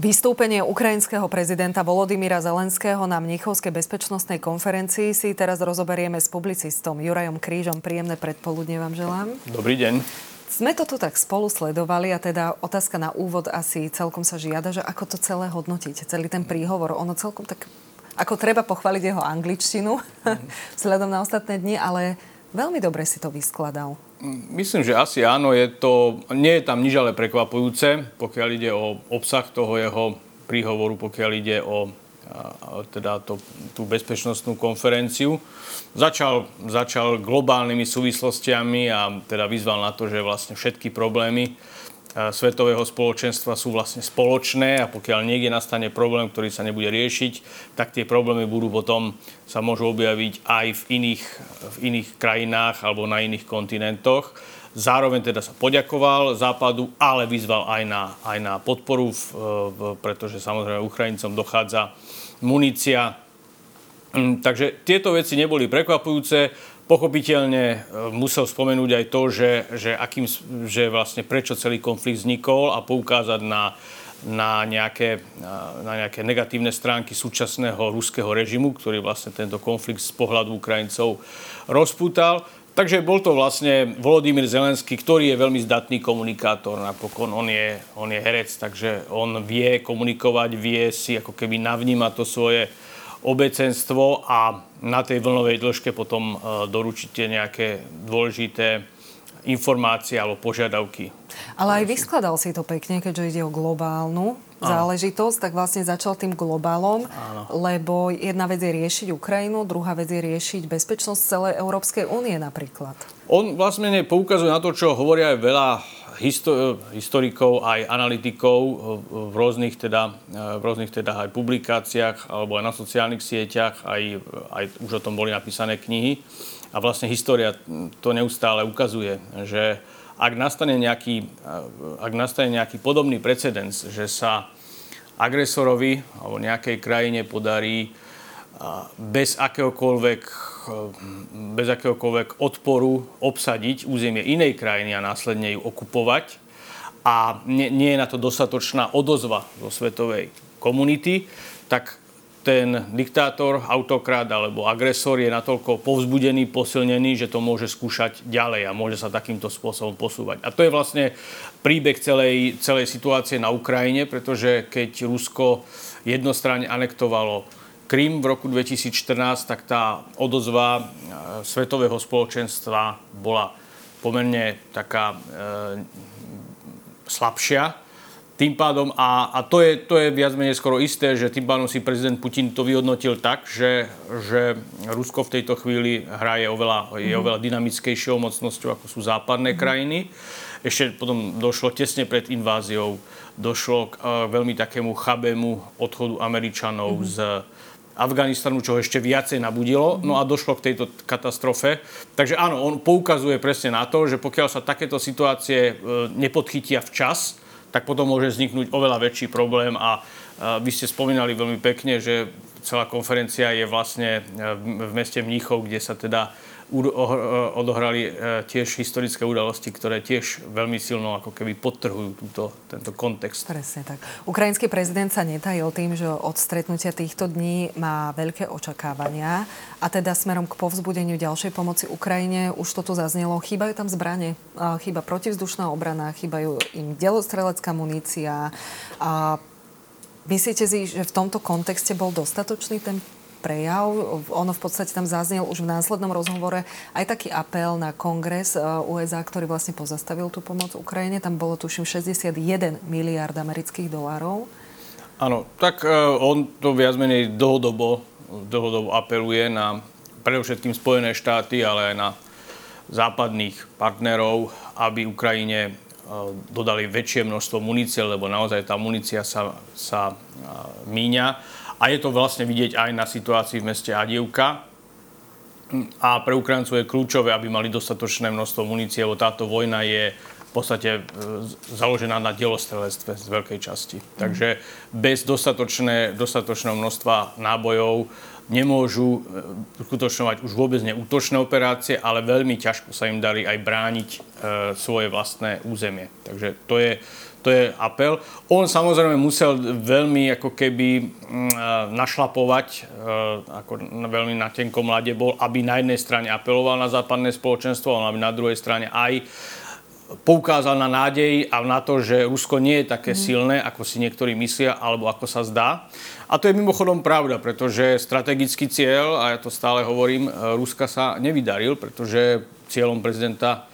Vystúpenie ukrajinského prezidenta Volodymyra Zelenského na Mnichovskej bezpečnostnej konferencii si teraz rozoberieme s publicistom Jurajom Krížom. Príjemné predpoludne vám želám. Dobrý deň. Sme to tu tak spolu sledovali a teda otázka na úvod asi celkom sa žiada, že ako to celé hodnotíte, celý ten príhovor. Ono celkom tak, ako treba pochváliť jeho angličtinu mm. vzhľadom na ostatné dni, ale veľmi dobre si to vyskladal. Myslím, že asi áno, je to, nie je tam nič ale prekvapujúce, pokiaľ ide o obsah toho jeho príhovoru, pokiaľ ide o teda to, tú bezpečnostnú konferenciu. Začal, začal globálnymi súvislostiami a teda vyzval na to, že vlastne všetky problémy svetového spoločenstva sú vlastne spoločné a pokiaľ niekde nastane problém, ktorý sa nebude riešiť, tak tie problémy budú potom sa môžu objaviť aj v iných, v iných krajinách alebo na iných kontinentoch. Zároveň teda sa poďakoval Západu, ale vyzval aj na, aj na podporu, v, v, pretože samozrejme Ukrajincom dochádza munícia. Mm, takže tieto veci neboli prekvapujúce. Pochopiteľne e, musel spomenúť aj to, že, že, akým, že vlastne prečo celý konflikt vznikol a poukázať na, na, nejaké, na nejaké negatívne stránky súčasného ruského režimu, ktorý vlastne tento konflikt z pohľadu Ukrajincov rozputal. Takže bol to vlastne Volodymyr Zelenský, ktorý je veľmi zdatný komunikátor. Napokon on je, on je herec, takže on vie komunikovať, vie si ako keby navnímať to svoje obecenstvo a na tej vlnovej dĺžke potom e, doručíte nejaké dôležité informácie alebo požiadavky. Ale aj vyskladal si to pekne, keďže ide o globálnu Áno. záležitosť, tak vlastne začal tým globálom, Áno. lebo jedna vec je riešiť Ukrajinu, druhá vec je riešiť bezpečnosť celej Európskej únie napríklad. On vlastne poukazuje na to, čo hovoria aj veľa histo- historikov, aj analytikov v rôznych, teda, v rôznych teda aj publikáciách alebo aj na sociálnych sieťach, aj, aj už o tom boli napísané knihy. A vlastne história to neustále ukazuje, že ak nastane nejaký, ak nastane nejaký podobný precedens, že sa agresorovi alebo nejakej krajine podarí bez akéhokoľvek, bez akéhokoľvek odporu obsadiť územie inej krajiny a následne ju okupovať a nie, nie je na to dostatočná odozva zo svetovej komunity, tak ten diktátor, autokrát alebo agresor je natoľko povzbudený, posilnený, že to môže skúšať ďalej a môže sa takýmto spôsobom posúvať. A to je vlastne príbeh celej, celej situácie na Ukrajine, pretože keď Rusko jednostranne anektovalo Krym v roku 2014, tak tá odozva e, svetového spoločenstva bola pomerne taká e, slabšia. Tým pádom, a, a to, je, to je viac menej skoro isté, že tým pádom si prezident Putin to vyhodnotil tak, že, že Rusko v tejto chvíli hraje oveľa, je mhm. oveľa dynamickejšou mocnosťou, ako sú západné mm-hmm. krajiny. Ešte potom došlo tesne pred inváziou, došlo k uh, veľmi takému chabému odchodu Američanov mm-hmm. z Afganistanu, čo ešte viacej nabudilo. No a došlo k tejto katastrofe. Takže áno, on poukazuje presne na to, že pokiaľ sa takéto situácie e, nepodchytia včas, tak potom môže vzniknúť oveľa väčší problém a vy ste spomínali veľmi pekne, že celá konferencia je vlastne e, v meste Mníchov, kde sa teda odohrali e, tiež historické udalosti, ktoré tiež veľmi silno ako keby podtrhujú túto, tento kontext. Presne tak. Ukrajinský prezident sa netajil tým, že od stretnutia týchto dní má veľké očakávania a teda smerom k povzbudeniu ďalšej pomoci Ukrajine, už to tu zaznelo, chýbajú tam zbranie, chýba protivzdušná obrana, chýbajú im delostrelecká munícia. A myslíte si, že v tomto kontexte bol dostatočný ten prejav. Ono v podstate tam zaznel už v následnom rozhovore aj taký apel na kongres e, USA, ktorý vlastne pozastavil tú pomoc Ukrajine. Tam bolo tuším 61 miliard amerických dolárov. Áno, tak uh, on to viac menej dlhodobo, dlhodobo apeluje na predovšetkým Spojené štáty, ale aj na západných partnerov, aby Ukrajine uh, dodali väčšie množstvo munície, lebo naozaj tá munícia sa, sa míňa a je to vlastne vidieť aj na situácii v meste Adievka. A pre Ukrajincov je kľúčové, aby mali dostatočné množstvo munície, lebo táto vojna je v podstate e, založená na dielostrelectve z veľkej časti. Takže bez dostatočné, dostatočného množstva nábojov nemôžu e, skutočnovať už vôbec neútočné operácie, ale veľmi ťažko sa im darí aj brániť e, svoje vlastné územie. Takže to je, to je apel. On samozrejme musel veľmi ako keby e, našlapovať, e, ako veľmi na tenkom lade bol, aby na jednej strane apeloval na západné spoločenstvo, ale aby na druhej strane aj poukázal na nádej a na to, že Rusko nie je také mhm. silné, ako si niektorí myslia, alebo ako sa zdá. A to je mimochodom pravda, pretože strategický cieľ, a ja to stále hovorím, Ruska sa nevydaril, pretože cieľom prezidenta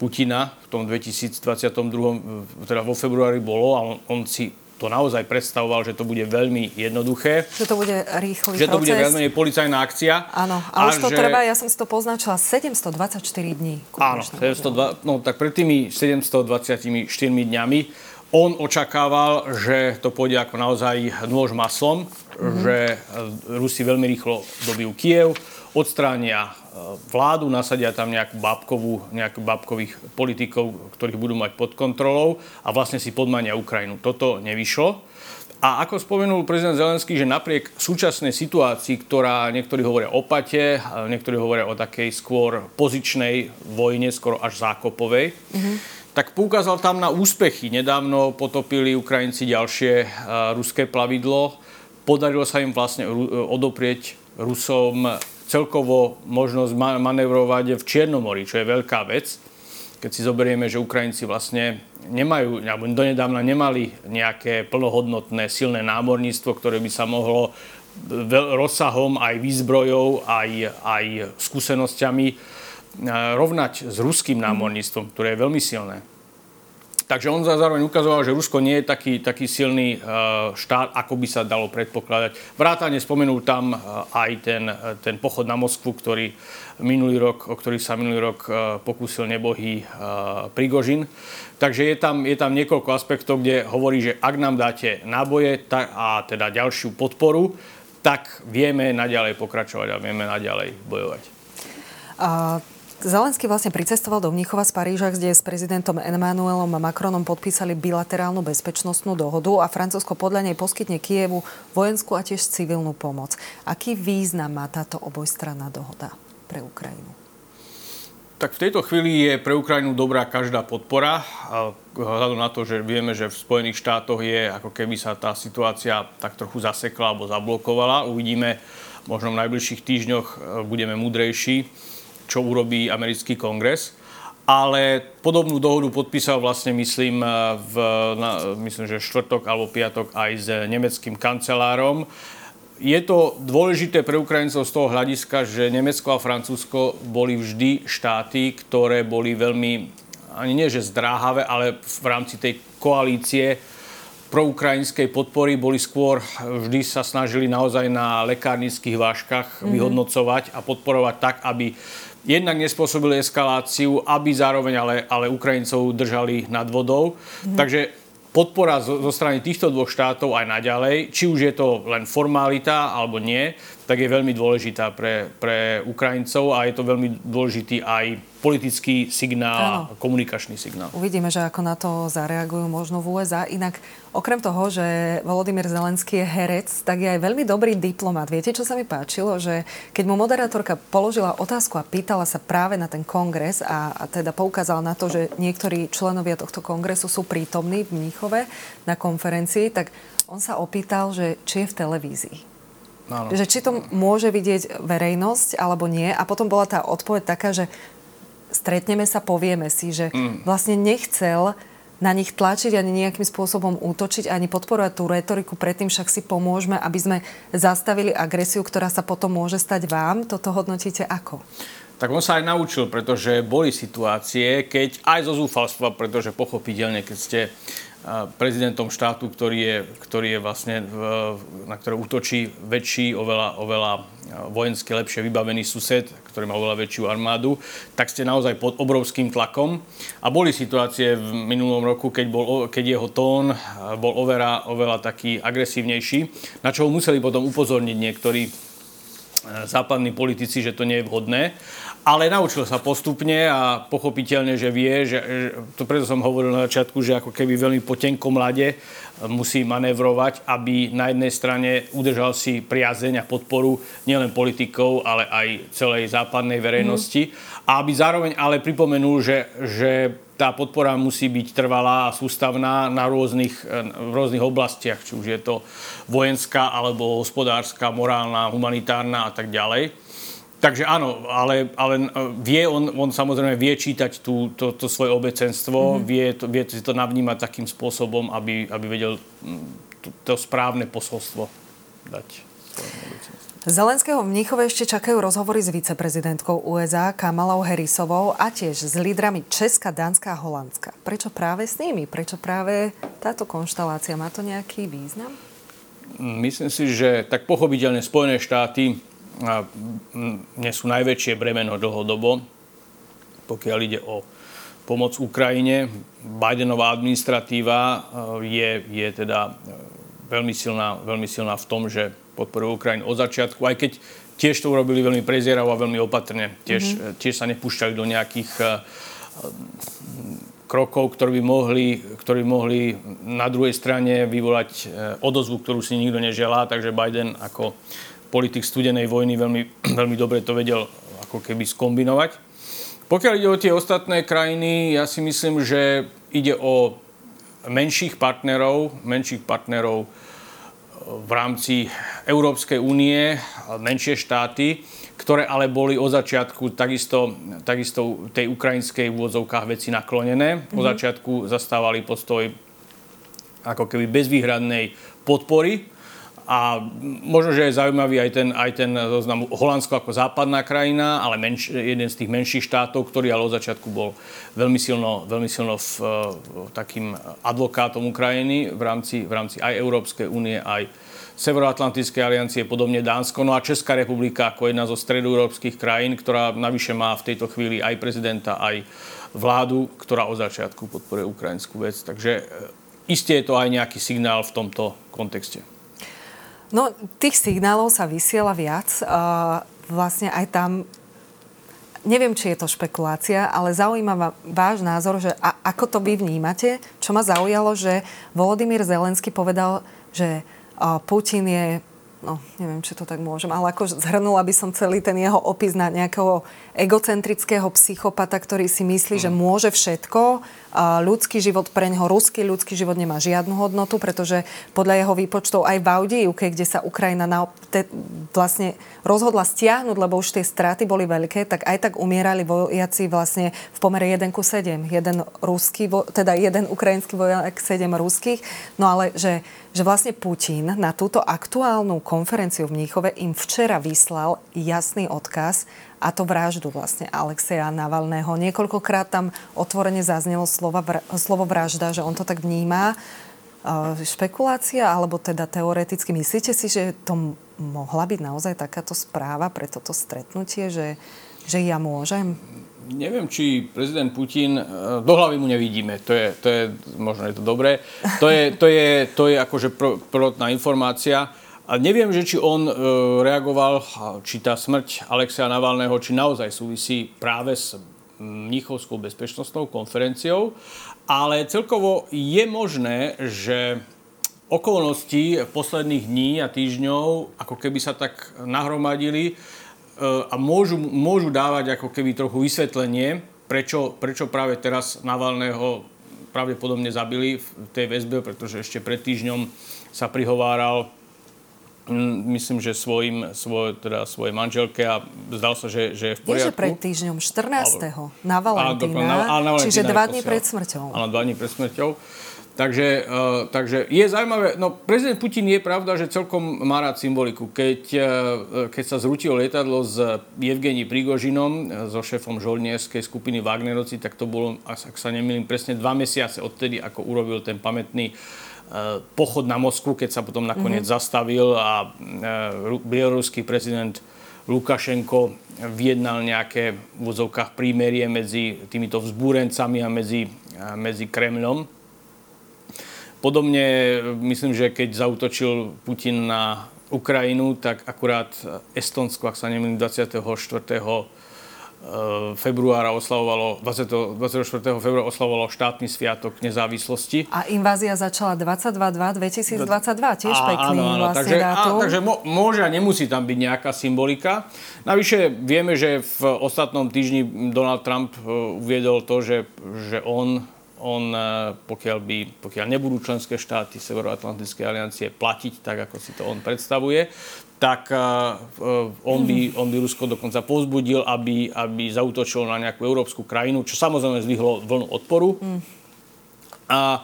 Putina v tom 2022, teda vo februári bolo a on, on si to naozaj predstavoval, že to bude veľmi jednoduché. Že to bude rýchly Že to bude viac menej policajná akcia. Áno, a, a už to že... treba, ja som si to poznačila, 724 dní. Áno, 702, no tak pred tými 724 dňami on očakával, že to pôjde ako naozaj nôž maslom, mm-hmm. že Rusi veľmi rýchlo dobijú Kiev, odstránia vládu, nasadia tam nejakú babkovú, nejakú babkových politikov, ktorých budú mať pod kontrolou a vlastne si podmania Ukrajinu. Toto nevyšlo. A ako spomenul prezident Zelenský, že napriek súčasnej situácii, ktorá niektorí hovoria o pate, niektorí hovoria o takej skôr pozičnej vojne, skoro až zákopovej, mm-hmm. tak poukázal tam na úspechy. Nedávno potopili Ukrajinci ďalšie uh, ruské plavidlo. Podarilo sa im vlastne odoprieť Rusom celkovo možnosť manevrovať v Čiernom mori, čo je veľká vec. Keď si zoberieme, že Ukrajinci vlastne nemajú, alebo donedávna nemali nejaké plnohodnotné silné námorníctvo, ktoré by sa mohlo rozsahom aj výzbrojov, aj, aj skúsenosťami eh, rovnať s ruským námorníctvom, ktoré je veľmi silné. Takže on zároveň ukazoval, že Rusko nie je taký, taký silný e, štát, ako by sa dalo predpokladať. Vrátane spomenul tam e, aj ten, e, ten pochod na Moskvu, ktorý minulý rok, o ktorý sa minulý rok pokúsil nebohý Prigožin. Takže je tam, je tam niekoľko aspektov, kde hovorí, že ak nám dáte náboje a teda ďalšiu podporu, tak vieme naďalej pokračovať a vieme naďalej bojovať. A Zelenský vlastne pricestoval do Mnichova z Paríža, kde s prezidentom Emmanuelom Macronom podpísali bilaterálnu bezpečnostnú dohodu a Francúzsko podľa nej poskytne Kievu vojenskú a tiež civilnú pomoc. Aký význam má táto obojstranná dohoda pre Ukrajinu? Tak v tejto chvíli je pre Ukrajinu dobrá každá podpora. Vzhľadom na to, že vieme, že v Spojených štátoch je ako keby sa tá situácia tak trochu zasekla alebo zablokovala. Uvidíme, možno v najbližších týždňoch e, budeme múdrejší čo urobí americký kongres. Ale podobnú dohodu podpísal vlastne, myslím, v, na, myslím, že štvrtok alebo piatok aj s nemeckým kancelárom. Je to dôležité pre Ukrajincov z toho hľadiska, že Nemecko a Francúzsko boli vždy štáty, ktoré boli veľmi, ani nie že zdráhavé, ale v rámci tej koalície proukrajinskej podpory boli skôr, vždy sa snažili naozaj na lekárnických váškach mm-hmm. vyhodnocovať a podporovať tak, aby jednak nespôsobili eskaláciu, aby zároveň ale, ale Ukrajincov držali nad vodou. Mm-hmm. Takže podpora zo, zo strany týchto dvoch štátov aj naďalej, či už je to len formalita alebo nie, tak je veľmi dôležitá pre, pre Ukrajincov a je to veľmi dôležitý aj politický signál, Áno. komunikačný signál. Uvidíme, že ako na to zareagujú možno v USA. Inak okrem toho, že Volodymyr Zelenský je herec, tak je aj veľmi dobrý diplomat. Viete, čo sa mi páčilo? Že keď mu moderátorka položila otázku a pýtala sa práve na ten kongres a, a teda poukázala na to, že niektorí členovia tohto kongresu sú prítomní v Mníchove na konferencii, tak on sa opýtal, že či je v televízii. Áno. Že či to môže vidieť verejnosť alebo nie. A potom bola tá odpoveď taká, že stretneme sa, povieme si, že mm. vlastne nechcel na nich tlačiť ani nejakým spôsobom útočiť, ani podporovať tú retoriku, predtým však si pomôžeme, aby sme zastavili agresiu, ktorá sa potom môže stať vám. Toto hodnotíte ako? Tak on sa aj naučil, pretože boli situácie, keď aj zo zúfalstva, pretože pochopiteľne, keď ste prezidentom štátu, ktorý je, ktorý je vlastne, na ktoré útočí väčší, oveľa, oveľa vojensky lepšie vybavený sused, ktorý má oveľa väčšiu armádu, tak ste naozaj pod obrovským tlakom. A boli situácie v minulom roku, keď, bol, keď jeho tón bol oveľa, oveľa taký agresívnejší, na čo ho museli potom upozorniť niektorí západní politici, že to nie je vhodné. Ale naučil sa postupne a pochopiteľne, že vie, že, to preto som hovoril na začiatku, že ako keby veľmi po tenkom lade musí manévrovať, aby na jednej strane udržal si priazeň a podporu nielen politikov, ale aj celej západnej verejnosti. Mm. A aby zároveň ale pripomenul, že, že tá podpora musí byť trvalá a sústavná na rôznych, v rôznych oblastiach, či už je to vojenská, alebo hospodárska, morálna, humanitárna a tak ďalej. Takže áno, ale, ale vie, on, on samozrejme vie čítať tú, to, to svoje obecenstvo, mm-hmm. vie, to, vie si to navnímať takým spôsobom, aby, aby vedel to, to správne posolstvo dať svojmu obecenstvu. Zelenského v Mníchove ešte čakajú rozhovory s viceprezidentkou USA Kamalou Harrisovou a tiež s lídrami Česka, Dánska a Holandska. Prečo práve s nimi? Prečo práve táto konštalácia? Má to nejaký význam? Myslím si, že tak pochopiteľne Spojené štáty nesú najväčšie bremeno dlhodobo, pokiaľ ide o pomoc Ukrajine. Bidenová administratíva je, je teda veľmi silná, veľmi silná v tom, že podporujú Ukrajinu od začiatku, aj keď tiež to urobili veľmi prezieravo a veľmi opatrne. Tiež, mm-hmm. tiež sa nepúšťali do nejakých uh, krokov, ktoré by, mohli, ktoré by mohli na druhej strane vyvolať odozvu, ktorú si nikto neželá. Takže Biden ako politik studenej vojny veľmi, veľmi dobre to vedel ako keby skombinovať. Pokiaľ ide o tie ostatné krajiny, ja si myslím, že ide o menších partnerov, menších partnerov v rámci Európskej únie, menšie štáty, ktoré ale boli od začiatku takisto, takisto tej ukrajinskej úvodzovkách veci naklonené. Od mhm. začiatku zastávali postoj ako keby bezvýhradnej podpory a možno, že je zaujímavý aj ten, aj ten zoznam Holandsko ako západná krajina, ale menš, jeden z tých menších štátov, ktorý ale od začiatku bol veľmi silno, veľmi silno v, v, takým advokátom Ukrajiny v rámci, v rámci aj Európskej únie, aj Severoatlantickej aliancie, podobne Dánsko. No a Česká republika ako jedna zo stredoeurópskych krajín, ktorá navyše má v tejto chvíli aj prezidenta, aj vládu, ktorá od začiatku podporuje ukrajinskú vec. Takže e, isté je to aj nejaký signál v tomto kontexte. No, tých signálov sa vysiela viac. Uh, vlastne aj tam, neviem, či je to špekulácia, ale zaujíma váš názor, že a, ako to vy vnímate. Čo ma zaujalo, že Volodymyr Zelensky povedal, že uh, Putin je no, neviem, či to tak môžem, ale ako zhrnula by som celý ten jeho opis na nejakého egocentrického psychopata, ktorý si myslí, mm. že môže všetko. Ľudský život pre neho, ruský ľudský život nemá žiadnu hodnotu, pretože podľa jeho výpočtov aj v Audijúke, kde sa Ukrajina na, te, vlastne rozhodla stiahnuť, lebo už tie straty boli veľké, tak aj tak umierali vojaci vlastne v pomere 1 ku 7. Jeden, ruský, teda jeden ukrajinský vojak, 7 ruských. No ale že že vlastne Putin na túto aktuálnu konferenciu v Mníchove im včera vyslal jasný odkaz a to vraždu vlastne Alexeja Navalného. Niekoľkokrát tam otvorene zaznelo slova, slovo vražda, že on to tak vníma. Špekulácia, alebo teda teoreticky myslíte si, že to mohla byť naozaj takáto správa pre toto stretnutie, že, že ja môžem? neviem, či prezident Putin, e, do hlavy mu nevidíme, to je, to je možno je to dobré, to je, to je, to je akože prvotná informácia. A neviem, že či on e, reagoval, či tá smrť Alexea Navalného, či naozaj súvisí práve s Mnichovskou bezpečnostnou konferenciou, ale celkovo je možné, že okolnosti posledných dní a týždňov ako keby sa tak nahromadili, a môžu, môžu dávať ako keby trochu vysvetlenie, prečo, prečo práve teraz Navalného pravdepodobne zabili v tej väzbe, pretože ešte pred týždňom sa prihováral myslím, že svojim, svoj, teda svojej manželke a zdal sa, že, že je v poriadku. Nie, že pred týždňom, 14. na Valentína, na, na Valentína čiže dva dní pred smrťou. Áno, dva dní pred smrťou. Takže, uh, takže je zaujímavé, no prezident Putin je pravda, že celkom má rád symboliku. Keď, uh, keď sa zrútilo lietadlo s Evgení Prigožinom, uh, so šéfom žoldnierskej skupiny Wagnerovci, tak to bolo, ak sa nemýlim, presne dva mesiace odtedy, ako urobil ten pamätný uh, pochod na Moskvu, keď sa potom nakoniec mm-hmm. zastavil a uh, bieloruský prezident Lukašenko vyjednal nejaké v vozovkách prímerie medzi týmito vzbúrencami a medzi, a medzi Kremľom Podobne myslím, že keď zautočil Putin na Ukrajinu, tak akurát Estonsko, ak sa nemýlim, 24 Eh, februára oslavovalo, 20, 24. februára oslavovalo štátny sviatok nezávislosti. A invázia začala 22.2.2022, tiež a, pekný áno, áno, vlastne takže, dátum. A, takže môže a nemusí tam byť nejaká symbolika. Navyše vieme, že v ostatnom týždni Donald Trump eh, uviedol to, že, že on on, eh, pokiaľ, by, pokiaľ nebudú členské štáty Severoatlantickej aliancie platiť tak, ako si to on predstavuje, tak uh, on, by, on by Rusko dokonca povzbudil, aby, aby zautočilo na nejakú európsku krajinu, čo samozrejme zdvihlo vlnu odporu. Mm. A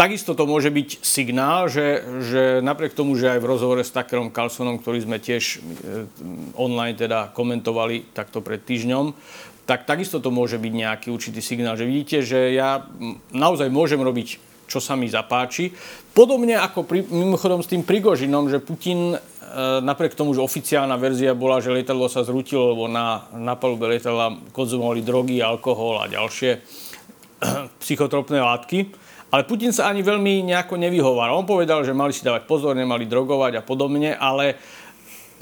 takisto to môže byť signál, že, že napriek tomu, že aj v rozhovore s Takerom Carlsonom, ktorý sme tiež online teda komentovali takto pred týždňom, tak takisto to môže byť nejaký určitý signál, že vidíte, že ja naozaj môžem robiť, čo sa mi zapáči. Podobne ako pri, mimochodom s tým Prigožinom, že Putin napriek tomu, že oficiálna verzia bola, že lietadlo sa zrútilo, lebo na, na palube lietadla konzumovali drogy, alkohol a ďalšie psychotropné látky. Ale Putin sa ani veľmi nejako nevyhováral. On povedal, že mali si dávať pozor, nemali drogovať a podobne, ale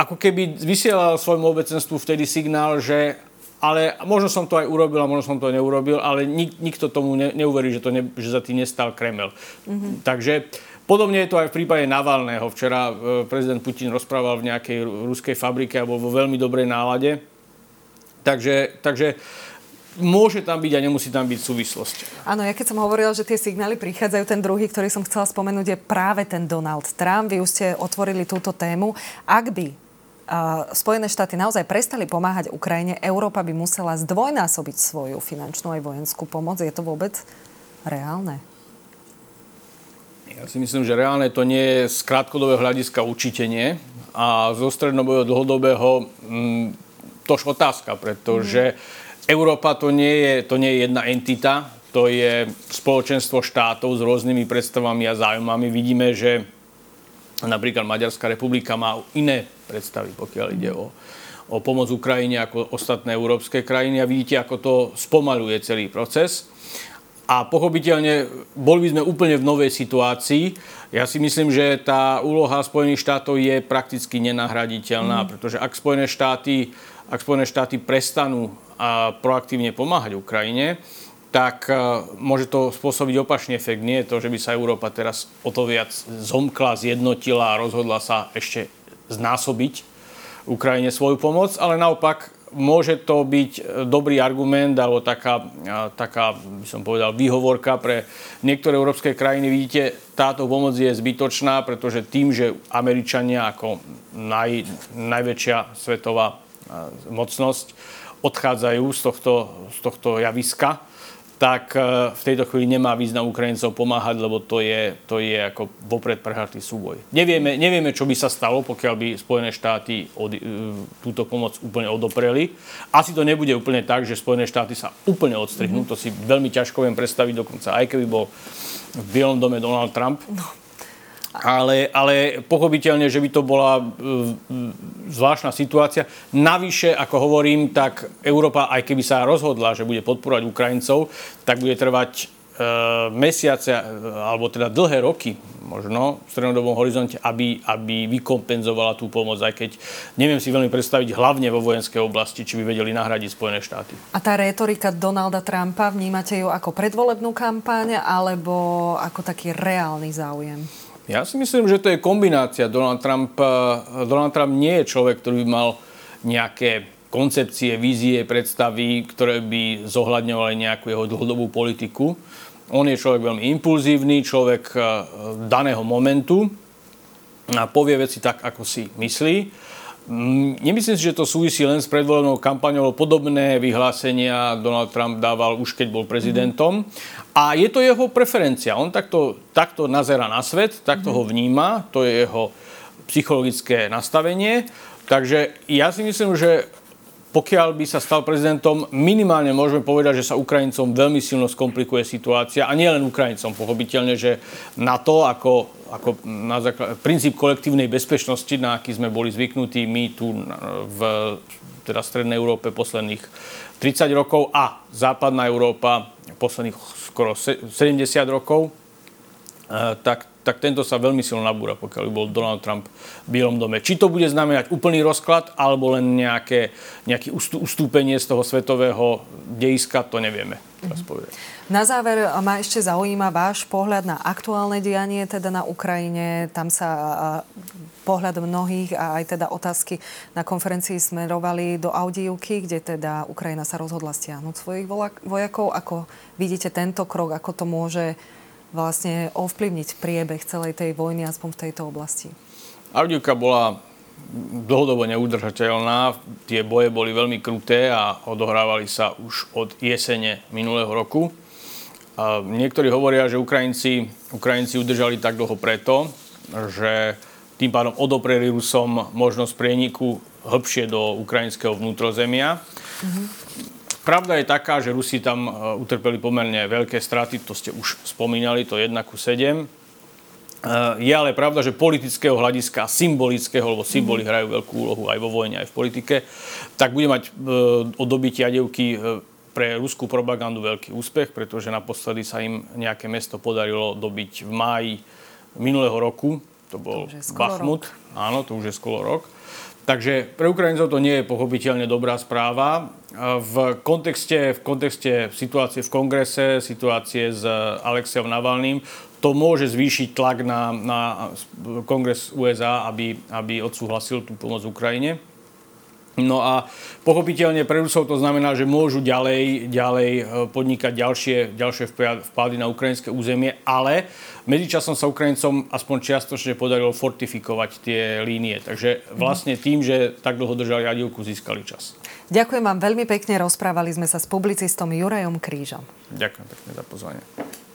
ako keby vysielal svojmu obecenstvu vtedy signál, že ale možno som to aj urobil a možno som to neurobil, ale nik, nikto tomu ne, neuverí, že, to ne, že za tým nestal Kreml. Mm-hmm. Takže podobne je to aj v prípade Navalného. Včera e, prezident Putin rozprával v nejakej ruskej fabrike a bol vo veľmi dobrej nálade. Takže, takže môže tam byť a nemusí tam byť súvislosť. Áno, ja keď som hovorila, že tie signály prichádzajú, ten druhý, ktorý som chcela spomenúť, je práve ten Donald Trump. Vy už ste otvorili túto tému. Ak by Spojené štáty naozaj prestali pomáhať Ukrajine, Európa by musela zdvojnásobiť svoju finančnú aj vojenskú pomoc. Je to vôbec reálne? Ja si myslím, že reálne to nie je z krátkodobého hľadiska určite nie. A zo strednodobého dlhodobého mm, tož otázka, pretože mm. Európa to nie, je, to nie je jedna entita, to je spoločenstvo štátov s rôznymi predstavami a zájmami. Vidíme, že napríklad Maďarská republika má iné predstavy, pokiaľ ide o, o pomoc Ukrajine ako ostatné európske krajiny a vidíte, ako to spomaluje celý proces. A pochopiteľne boli by sme úplne v novej situácii. Ja si myslím, že tá úloha Spojených štátov je prakticky nenahraditeľná, mm. pretože ak Spojené štáty, ak Spojené štáty prestanú a proaktívne pomáhať Ukrajine, tak e, môže to spôsobiť opačný efekt. Nie je to, že by sa Európa teraz o to viac zomkla, zjednotila a rozhodla sa ešte znásobiť Ukrajine svoju pomoc, ale naopak môže to byť e, dobrý argument alebo taká, e, taká, by som povedal, výhovorka pre niektoré európske krajiny. Vidíte, táto pomoc je zbytočná, pretože tým, že Američania ako naj, najväčšia svetová mocnosť odchádzajú z tohto, z tohto javiska, tak e, v tejto chvíli nemá význam Ukrajincov pomáhať, lebo to je, to je ako vopred prehratý súboj. Nevieme, nevieme, čo by sa stalo, pokiaľ by Spojené štáty od, e, túto pomoc úplne odopreli. Asi to nebude úplne tak, že Spojené štáty sa úplne odstrihnú. Mm-hmm. To si veľmi ťažko viem predstaviť, dokonca aj keby bol v Bielom dome Donald Trump. No ale, ale pochopiteľne, že by to bola uh, zvláštna situácia. Navyše, ako hovorím, tak Európa, aj keby sa rozhodla, že bude podporovať Ukrajincov, tak bude trvať uh, mesiace, alebo teda dlhé roky, možno v strednodobom horizonte, aby, aby vykompenzovala tú pomoc, aj keď neviem si veľmi predstaviť hlavne vo vojenskej oblasti, či by vedeli nahradiť Spojené štáty. A tá retorika Donalda Trumpa, vnímate ju ako predvolebnú kampáň alebo ako taký reálny záujem? Ja si myslím, že to je kombinácia. Donald Trump, eh, Donald Trump nie je človek, ktorý by mal nejaké koncepcie, vízie, predstavy, ktoré by zohľadňovali nejakú jeho dlhodobú politiku. On je človek veľmi impulzívny, človek eh, daného momentu a povie veci tak, ako si myslí. Mm, nemyslím si, že to súvisí len s predvolenou kampaňou. Podobné vyhlásenia Donald Trump dával už keď bol prezidentom. A je to jeho preferencia. On takto, takto nazera na svet, takto ho vníma. To je jeho psychologické nastavenie. Takže ja si myslím, že pokiaľ by sa stal prezidentom, minimálne môžeme povedať, že sa Ukrajincom veľmi silno skomplikuje situácia. A nie len Ukrajincom. Pochopiteľne, že na to, ako, ako na základ, princíp kolektívnej bezpečnosti, na aký sme boli zvyknutí my tu v teda Strednej Európe posledných 30 rokov a Západná Európa posledných skoro 70 rokov, eh, tak tak tento sa veľmi silno nabúra, pokiaľ bol Donald Trump v Bielom dome. Či to bude znamenať úplný rozklad, alebo len nejaké, nejaké ustúpenie z toho svetového dejiska, to nevieme teraz mhm. povedať. Na záver ma ešte zaujíma váš pohľad na aktuálne dianie teda na Ukrajine. Tam sa pohľad mnohých a aj teda otázky na konferencii smerovali do Audiuky, kde teda Ukrajina sa rozhodla stiahnuť svojich vojakov. Ako vidíte tento krok, ako to môže vlastne ovplyvniť priebeh celej tej vojny, aspoň v tejto oblasti? Avdivka bola dlhodobo neudržateľná. Tie boje boli veľmi kruté a odohrávali sa už od jesene minulého roku. A niektorí hovoria, že Ukrajinci, Ukrajinci udržali tak dlho preto, že tým pádom odopreli Rusom možnosť prieniku hĺbšie do ukrajinského vnútrozemia. Mm-hmm. Pravda je taká, že Rusi tam e, utrpeli pomerne veľké straty, to ste už spomínali, to 1 ku 7. E, je ale pravda, že politického hľadiska, symbolického, lebo symboly mhm. hrajú veľkú úlohu aj vo vojne, aj v politike, tak bude mať e, o dobytie Adevky pre ruskú propagandu veľký úspech, pretože naposledy sa im nejaké mesto podarilo dobiť v máji minulého roku. To bol to Bachmut. Rok. Áno, to už je skoro rok. Takže pre Ukrajincov to nie je pochopiteľne dobrá správa. V kontexte, v kontexte situácie v kongrese, situácie s Alexiom Navalným, to môže zvýšiť tlak na, na kongres USA, aby, aby odsúhlasil tú pomoc Ukrajine. No a pochopiteľne pre Rusov to znamená, že môžu ďalej, ďalej e, podnikať ďalšie, ďalšie vpády na ukrajinské územie, ale medzičasom sa Ukrajincom aspoň čiastočne podarilo fortifikovať tie línie. Takže vlastne tým, že tak dlho držali Adivku, získali čas. Ďakujem vám veľmi pekne. Rozprávali sme sa s publicistom Jurajom Krížom. Ďakujem pekne za pozvanie.